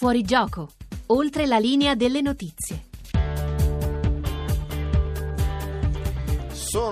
Fuori gioco, oltre la linea delle notizie.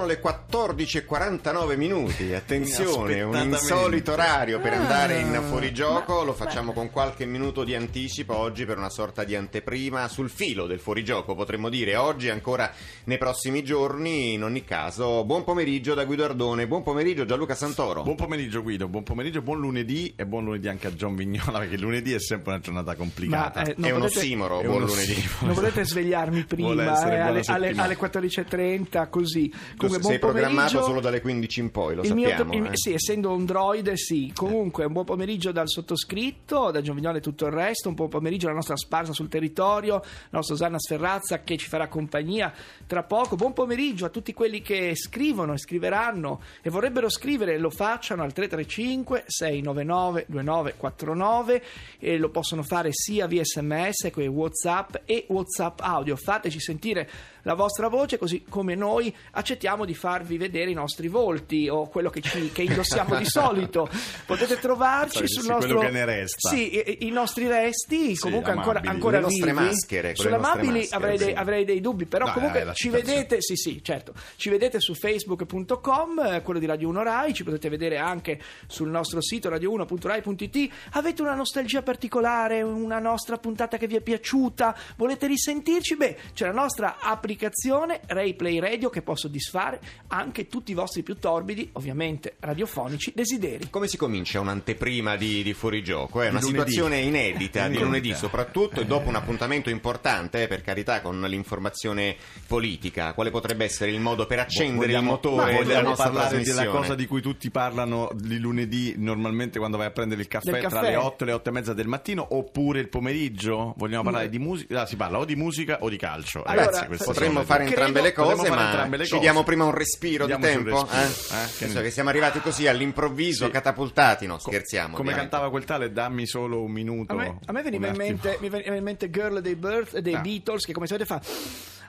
Le 14.49 minuti, attenzione, un insolito orario per andare in Ah, fuorigioco, lo facciamo con qualche minuto di anticipo oggi per una sorta di anteprima sul filo del fuorigioco, potremmo dire oggi ancora nei prossimi giorni, in ogni caso, buon pomeriggio da Guido Ardone, buon pomeriggio Gianluca Santoro. Buon pomeriggio Guido, buon pomeriggio, buon lunedì e buon lunedì anche a John Vignola perché lunedì è sempre una giornata complicata. Ma, eh, È un ossimoro, È buon un lunedì. Non volete svegliarmi prima eh, alle, alle, alle 14.30 così. Tu Comunque, sei buon programmato pomeriggio. solo dalle 15 in poi, lo Il mio- sappiamo. il- eh. Sì, essendo un droide, sì. Comunque, un buon pomeriggio dal sottoscritto, da Giovignone e tutto il resto. Un buon pomeriggio alla nostra sparsa sul territorio, la nostra Osanna Sferrazza che ci farà compagnia tra poco. Buon pomeriggio a tutti quelli che scrivono e scriveranno e vorrebbero scrivere, lo facciano al 335 699 2949 e lo possono fare sia via sms che whatsapp e whatsapp audio. Fateci sentire la vostra voce così come noi accettiamo di farvi vedere i nostri volti o quello che, ci, che indossiamo di solito. Potete trovarci sul nostro... Sì, i, i nostri resti Sì, comunque ancora, amabili. ancora Le nostre vivi. maschere, con le Sull'amabili nostre maschere, avrei, dei, sì. avrei dei dubbi, però No, comunque ci vedete, sì sì, certo, ci vedete su facebook.com, eh, quello di Radio 1 Rai, ci potete vedere anche sul nostro sito radio1.rai.it. Avete una nostalgia particolare, una nostra puntata che vi è piaciuta, volete risentirci? Beh, c'è la nostra applicazione Ray Play Radio che può soddisfare anche tutti i vostri più torbidi, ovviamente radiofonici, desideri. Come si comincia un'anteprima di, di fuorigioco? È una Di lunedì. situazione inedita di lunedì soprattutto e dopo un appuntamento importante, eh, per carità, con l'informazione politica. Quale potrebbe essere il modo per accendere il Vogliamo- motore ma della vogliamo nostra parlare della cosa di cui tutti parlano di lunedì normalmente quando vai a prendere il caffè, Del tra caffè. le 8 e le 8 e mezza del mattino oppure il pomeriggio? Vogliamo parlare di musica? Ah, si parla o di musica o di calcio. Allora, Ragazzi, queste Potremmo fare entrambe le cose, ma entrambe le ci cose. diamo prima un respiro Diamoci di tempo? respiro, eh? eh? Ne- che siamo arrivati così all'improvviso, Sì. catapultati, no, Co- scherziamo. Come ovviamente. cantava quel tale, dammi solo un minuto. A me, a me veniva, un in mente, mi veniva in mente Girl dei, Birth, dei Ah. Beatles che come sapete fa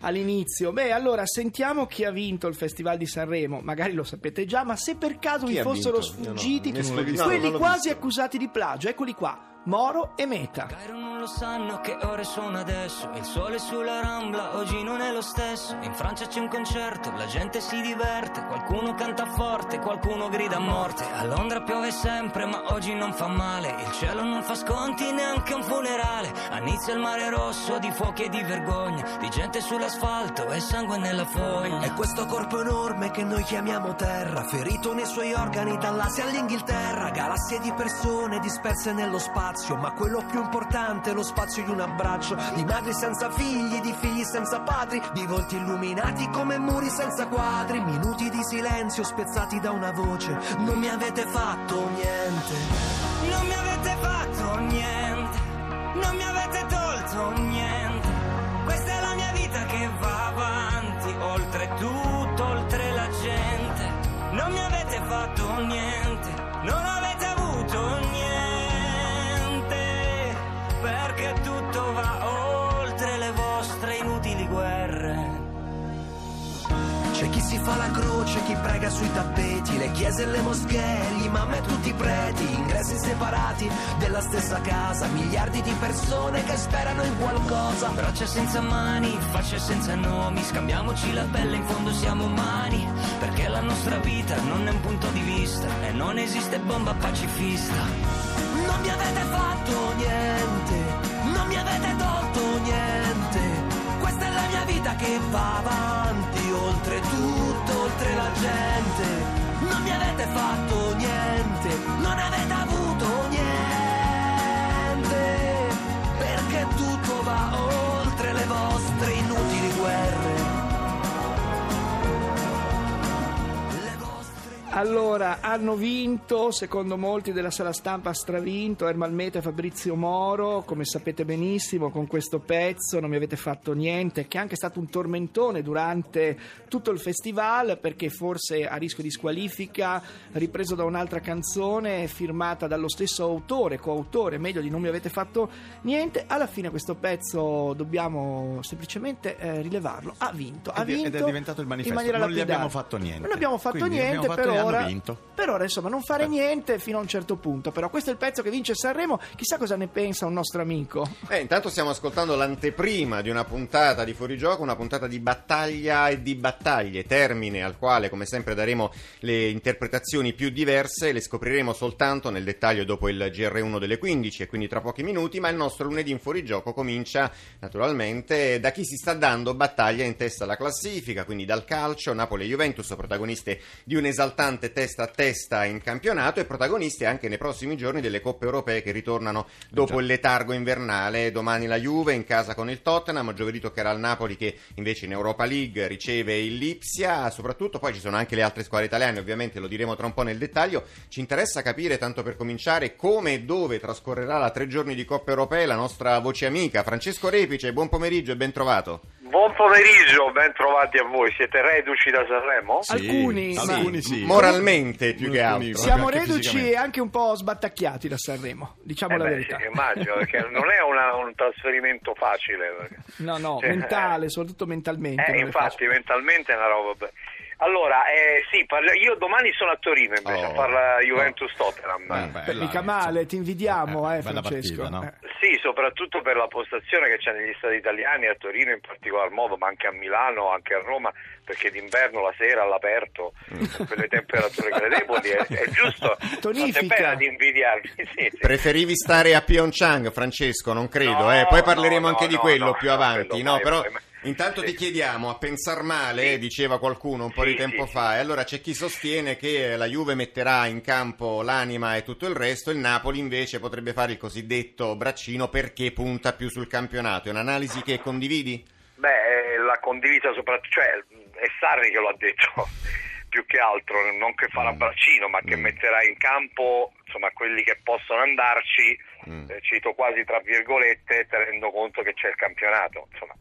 all'inizio. Beh, allora sentiamo chi ha vinto il Festival di Sanremo. Magari lo sapete già, ma se per caso Chi vi fossero no, sfuggiti quelli No, non l'ho quasi visto. accusati di plagio, eccoli qua. Moro e Meta. Cairo non lo sanno che ore sono adesso Il sole sulla rambla oggi non è lo stesso In Francia c'è un concerto, la gente si diverte Qualcuno canta forte, qualcuno grida a morte A Londra piove sempre ma oggi non fa male Il cielo non fa sconti neanche un funerale A Nizza il mare rosso di fuochi e di vergogna Di gente sull'asfalto e sangue nella foglia È questo corpo enorme che noi chiamiamo terra, ferito nei suoi organi dall'Asia all'Inghilterra, galassie di persone disperse nello spazio, ma quello più importante è lo spazio di un abbraccio, di madri senza figli, di figli senza padri, di volti illuminati come muri senza quadri, minuti di silenzio spezzati da una voce, non mi avete fatto niente. Non mi avete fatto niente, si fa la croce, chi prega sui tappeti, le chiese e le moschee, gli imam e tutti i preti, ingressi separati della stessa casa, miliardi di persone che sperano in qualcosa. Braccia senza mani, facce senza nomi, scambiamoci la pelle, in fondo siamo umani, perché la nostra vita non è un punto di vista e non esiste bomba pacifista. Non mi avete fatto niente, non mi avete tolto niente. Questa è la mia vita che va avanti, oltre tutto, oltre la gente. Non mi avete fatto Allora, hanno vinto, secondo molti della sala stampa ha stravinto, Ermal Meta e Fabrizio Moro, come sapete benissimo, con questo pezzo non mi avete fatto niente, che è anche stato un tormentone durante tutto il festival, perché forse a rischio di squalifica, ripreso da un'altra canzone firmata dallo stesso autore, coautore, meglio di non mi avete fatto niente, alla fine questo pezzo dobbiamo semplicemente eh, rilevarlo, ha vinto, ha vinto ed è diventato il manifesto. in Non gli abbiamo fatto niente. Non abbiamo fatto Quindi niente, abbiamo fatto però ora, vinto. per ora, insomma, non fare niente fino a un certo punto. Però questo è il pezzo che vince Sanremo. Chissà cosa ne pensa un nostro amico. Eh, intanto stiamo ascoltando l'anteprima di una puntata di Fuorigioco, una puntata di battaglia e di battaglie, termine al quale come sempre daremo le interpretazioni più diverse, le scopriremo soltanto nel dettaglio dopo il GR1 delle 15 e quindi tra pochi minuti, ma il nostro lunedì in Fuorigioco comincia naturalmente da chi si sta dando battaglia in testa alla classifica, quindi dal calcio, Napoli e Juventus, protagoniste di un esaltante testa a testa in campionato e protagoniste anche nei prossimi giorni delle coppe europee che ritornano dopo il letargo invernale. Domani la Juve in casa con il Tottenham, giovedì toccherà al Napoli che invece in Europa League riceve il Lipsia, soprattutto poi ci sono anche le altre squadre italiane, ovviamente lo diremo tra un po' nel dettaglio. Ci interessa capire, tanto per cominciare, come e dove trascorrerà la tre giorni di Coppa Europea la nostra voce amica Francesco Repice. Buon pomeriggio e ben trovato. Buon pomeriggio, ben trovati a voi. Siete reduci da Sanremo? Sì, Alcuni, alcuni sì. Moralmente più che altro. Siamo anche reduci e anche un po' sbattacchiati da Sanremo, diciamo Eh la beh, verità. sì, immagino, perché non è una- un trasferimento facile. perché- No, no, Cioè, mentale, soprattutto mentalmente. Eh, infatti, mentalmente è una roba. be- Allora, eh, sì, parla- io domani sono a Torino invece Oh. a fare la Juventus-Tottenham. Eh, Beh, bella, mica insomma. male, ti invidiamo, eh, bella Francesco. partita, no? Eh. Sì, soprattutto per la postazione che c'è negli stati italiani, a Torino in particolar modo, ma anche a Milano, anche a Roma, perché d'inverno la sera all'aperto, con quelle temperature gradevoli, è, è giusto, Tonifica. pena di invidiarmi. Sì, sì. Preferivi stare a Pyeongchang, Francesco, non credo, No, eh. Poi parleremo no, anche no, di quello no, più no, avanti, quello no? mai, Però mai, mai. Intanto ti chiediamo, a pensar male, diceva qualcuno un po' Sì, di tempo sì, fa, e allora c'è chi sostiene che la Juve metterà in campo l'anima e tutto il resto, il Napoli invece potrebbe fare il cosiddetto braccino perché punta più sul campionato. È un'analisi che condividi? Beh, eh, l'ha condivisa soprattutto, cioè è Sarri che lo ha detto più che altro, non che farà braccino, ma che Mm. metterà in campo insomma quelli che possono andarci, Mm. eh, cito quasi tra virgolette, tenendo conto che c'è il campionato. Insomma,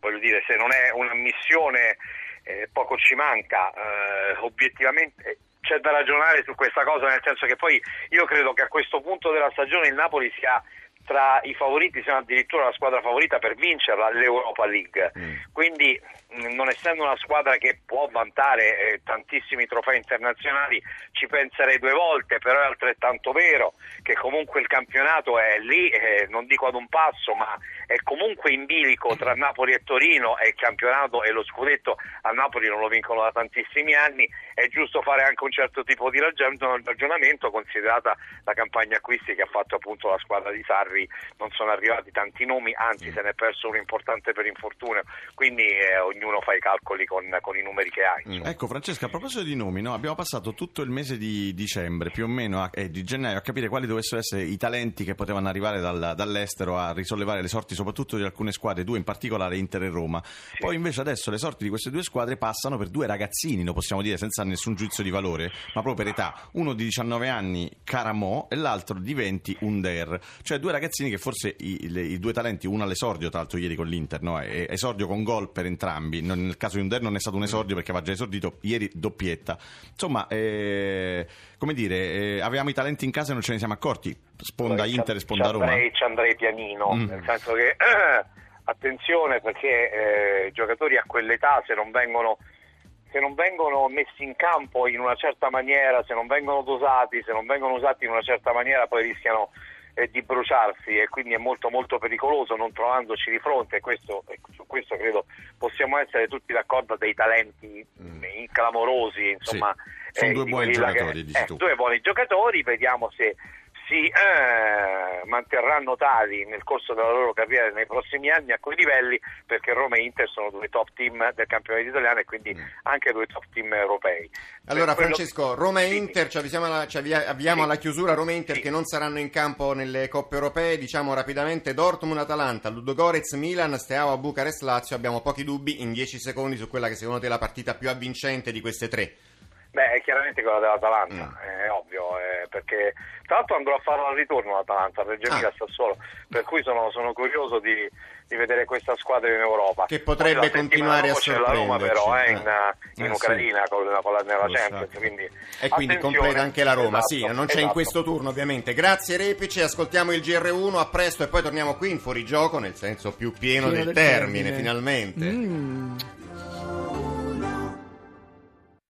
voglio dire, se non è una missione eh, poco ci manca, eh, obiettivamente eh, c'è da ragionare su questa cosa, nel senso che poi io credo che a questo punto della stagione il Napoli sia tra i favoriti, siamo addirittura la squadra favorita per vincerla l'Europa League. Mm. Quindi mh, non essendo una squadra che può vantare eh, tantissimi trofei internazionali ci penserei due volte, però è altrettanto vero che comunque il campionato è lì, eh, non dico ad un passo, ma è comunque in bilico tra Napoli e Torino e il campionato e lo scudetto a Napoli non lo vincono da tantissimi anni, è giusto fare anche un certo tipo di ragion- ragionamento considerata la campagna acquisti che ha fatto appunto la squadra di Sarri, non sono arrivati tanti nomi, anzi se ne è perso uno importante per infortunio, quindi eh, ognuno fa i calcoli con, con i numeri che ha. insomma. Ecco Francesca, a proposito di nomi, no? abbiamo passato tutto il mese di dicembre, più o meno, a- e di gennaio, a capire quali dovessero essere i talenti che potevano arrivare dal- dall'estero a risollevare le sorti soprattutto di alcune squadre, due in particolare Inter e Roma. Poi invece adesso le sorti di queste due squadre passano per due ragazzini, lo possiamo dire senza nessun giudizio di valore, ma proprio per età. Uno di 19 anni, Caramò, e l'altro di 20, Under. Cioè due ragazzini che forse i, le- i due talenti, uno all'esordio tra l'altro ieri con l'Inter, no? E- esordio con gol per entrambi. Non- nel caso di Under non è stato un esordio perché aveva già esordito, ieri doppietta. Insomma, eh, come dire, eh, avevamo i talenti in casa e non ce ne siamo accorti. Sponda Poi Inter e sponda ci Roma. andrei- Ci andrei pianino, Mm. nel senso che attenzione perché eh, i giocatori a quell'età se non vengono se non vengono messi in campo in una certa maniera, se non vengono dosati, se non vengono usati in una certa maniera poi rischiano di bruciarsi e quindi è molto molto pericoloso non trovandoci di fronte. E questo, e su questo credo possiamo essere tutti d'accordo dei talenti Mm. eh, clamorosi insomma Sono eh, due buoni giocatori, dici eh, due buoni giocatori vediamo se si eh, manterranno tali nel corso della loro carriera nei prossimi anni a quei livelli perché Roma e Inter sono due top team del campionato italiano e quindi anche due top team europei. Allora quello- Francesco, Roma e Sì. Inter, ci avvisiamo alla, ci avvia- avviamo Sì. alla chiusura, Roma e Inter Sì. che non saranno in campo nelle coppe europee, diciamo rapidamente Dortmund-Atalanta, Ludogorez-Milan, Steaua Bucarest-Lazio, abbiamo pochi dubbi in 10 secondi su quella che secondo te è la partita più avvincente di queste tre. Beh, è chiaramente quella dell'Atalanta, Mm. è ovvio, eh, perché tra l'altro andrò a farlo al ritorno l'Atalanta, Reggio Emilia Ah. Sassuolo, per cui sono, sono curioso di, di vedere questa squadra in Europa. Che potrebbe Poi continuare a c'è la Roma sorprenderci. però eh, in, Eh. in Ucraina con la, con la- nella. Champions, quindi E quindi completa anche la Roma, Esatto, sì, non c'è in esatto. questo turno ovviamente. Grazie Repice, ascoltiamo il GR1, a presto e poi torniamo qui in fuorigioco, nel senso più pieno, Pieno del, del termine, termine. finalmente. Mm.